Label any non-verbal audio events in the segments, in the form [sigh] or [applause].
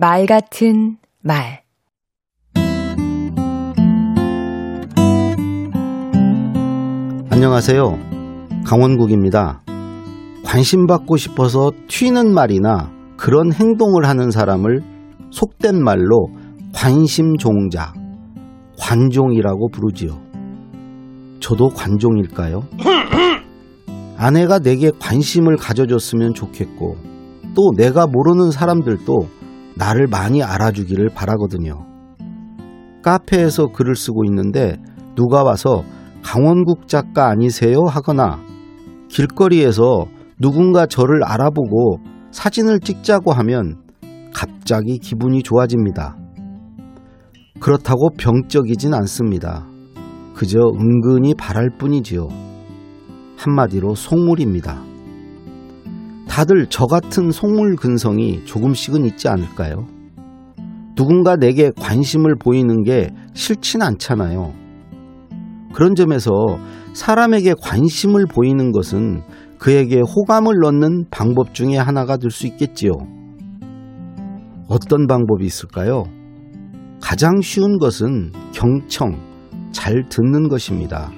말 같은 말 안녕하세요. 강원국입니다. 관심받고 싶어서 튀는 말이나 그런 행동을 하는 사람을 속된 말로 관심종자, 관종이라고 부르지요. 저도 관종일까요? [clears throat] 아내가 내게 관심을 가져줬으면 좋겠고, 또 내가 모르는 사람들도 나를 많이 알아주기를 바라거든요. 카페에서 글을 쓰고 있는데 누가 와서 강원국 작가 아니세요? 하거나 길거리에서 누군가 저를 알아보고 사진을 찍자고 하면 갑자기 기분이 좋아집니다. 그렇다고 병적이진 않습니다. 그저 은근히 바랄 뿐이지요. 한마디로 속물입니다. 다들 저 같은 속물 근성이 조금씩은 있지 않을까요? 누군가 내게 관심을 보이는 게 싫진 않잖아요. 그런 점에서 사람에게 관심을 보이는 것은 그에게 호감을 넣는 방법 중에 하나가 될 수 있겠지요. 어떤 방법이 있을까요? 가장 쉬운 것은 경청, 잘 듣는 것입니다.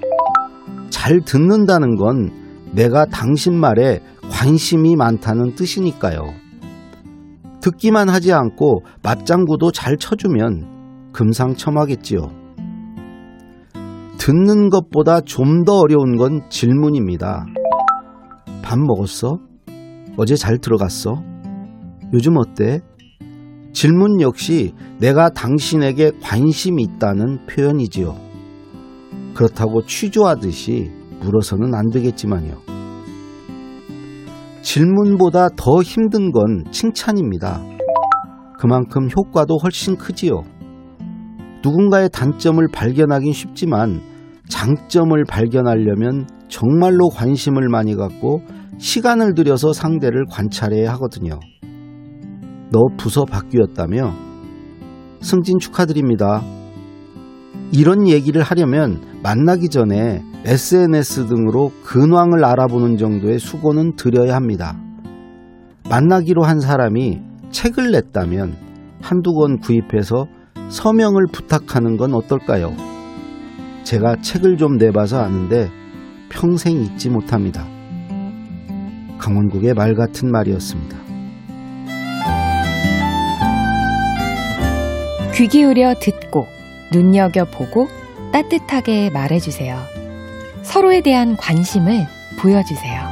잘 듣는다는 건 내가 당신 말에 관심이 많다는 뜻이니까요. 듣기만 하지 않고 맞장구도 잘 쳐주면 금상첨화겠지요. 듣는 것보다 좀 더 어려운 건 질문입니다. 밥 먹었어? 어제 잘 들어갔어? 요즘 어때? 질문 역시 내가 당신에게 관심이 있다는 표현이지요. 그렇다고 취조하듯이 물어서는 안 되겠지만요. 질문보다 더 힘든 건 칭찬입니다. 그만큼 효과도 훨씬 크지요. 누군가의 단점을 발견하긴 쉽지만 장점을 발견하려면 정말로 관심을 많이 갖고 시간을 들여서 상대를 관찰해야 하거든요. 너 부서 바뀌었다며? 승진 축하드립니다. 이런 얘기를 하려면 만나기 전에 SNS 등으로 근황을 알아보는 정도의 수고는 들여야 합니다. 만나기로 한 사람이 책을 냈다면 한두 권 구입해서 서명을 부탁하는 건 어떨까요? 제가 책을 좀 내봐서 아는데 평생 잊지 못합니다. 강원국의 말 같은 말이었습니다. 귀 기울여 듣고 눈여겨보고 따뜻하게 말해주세요. 서로에 대한 관심을 보여주세요.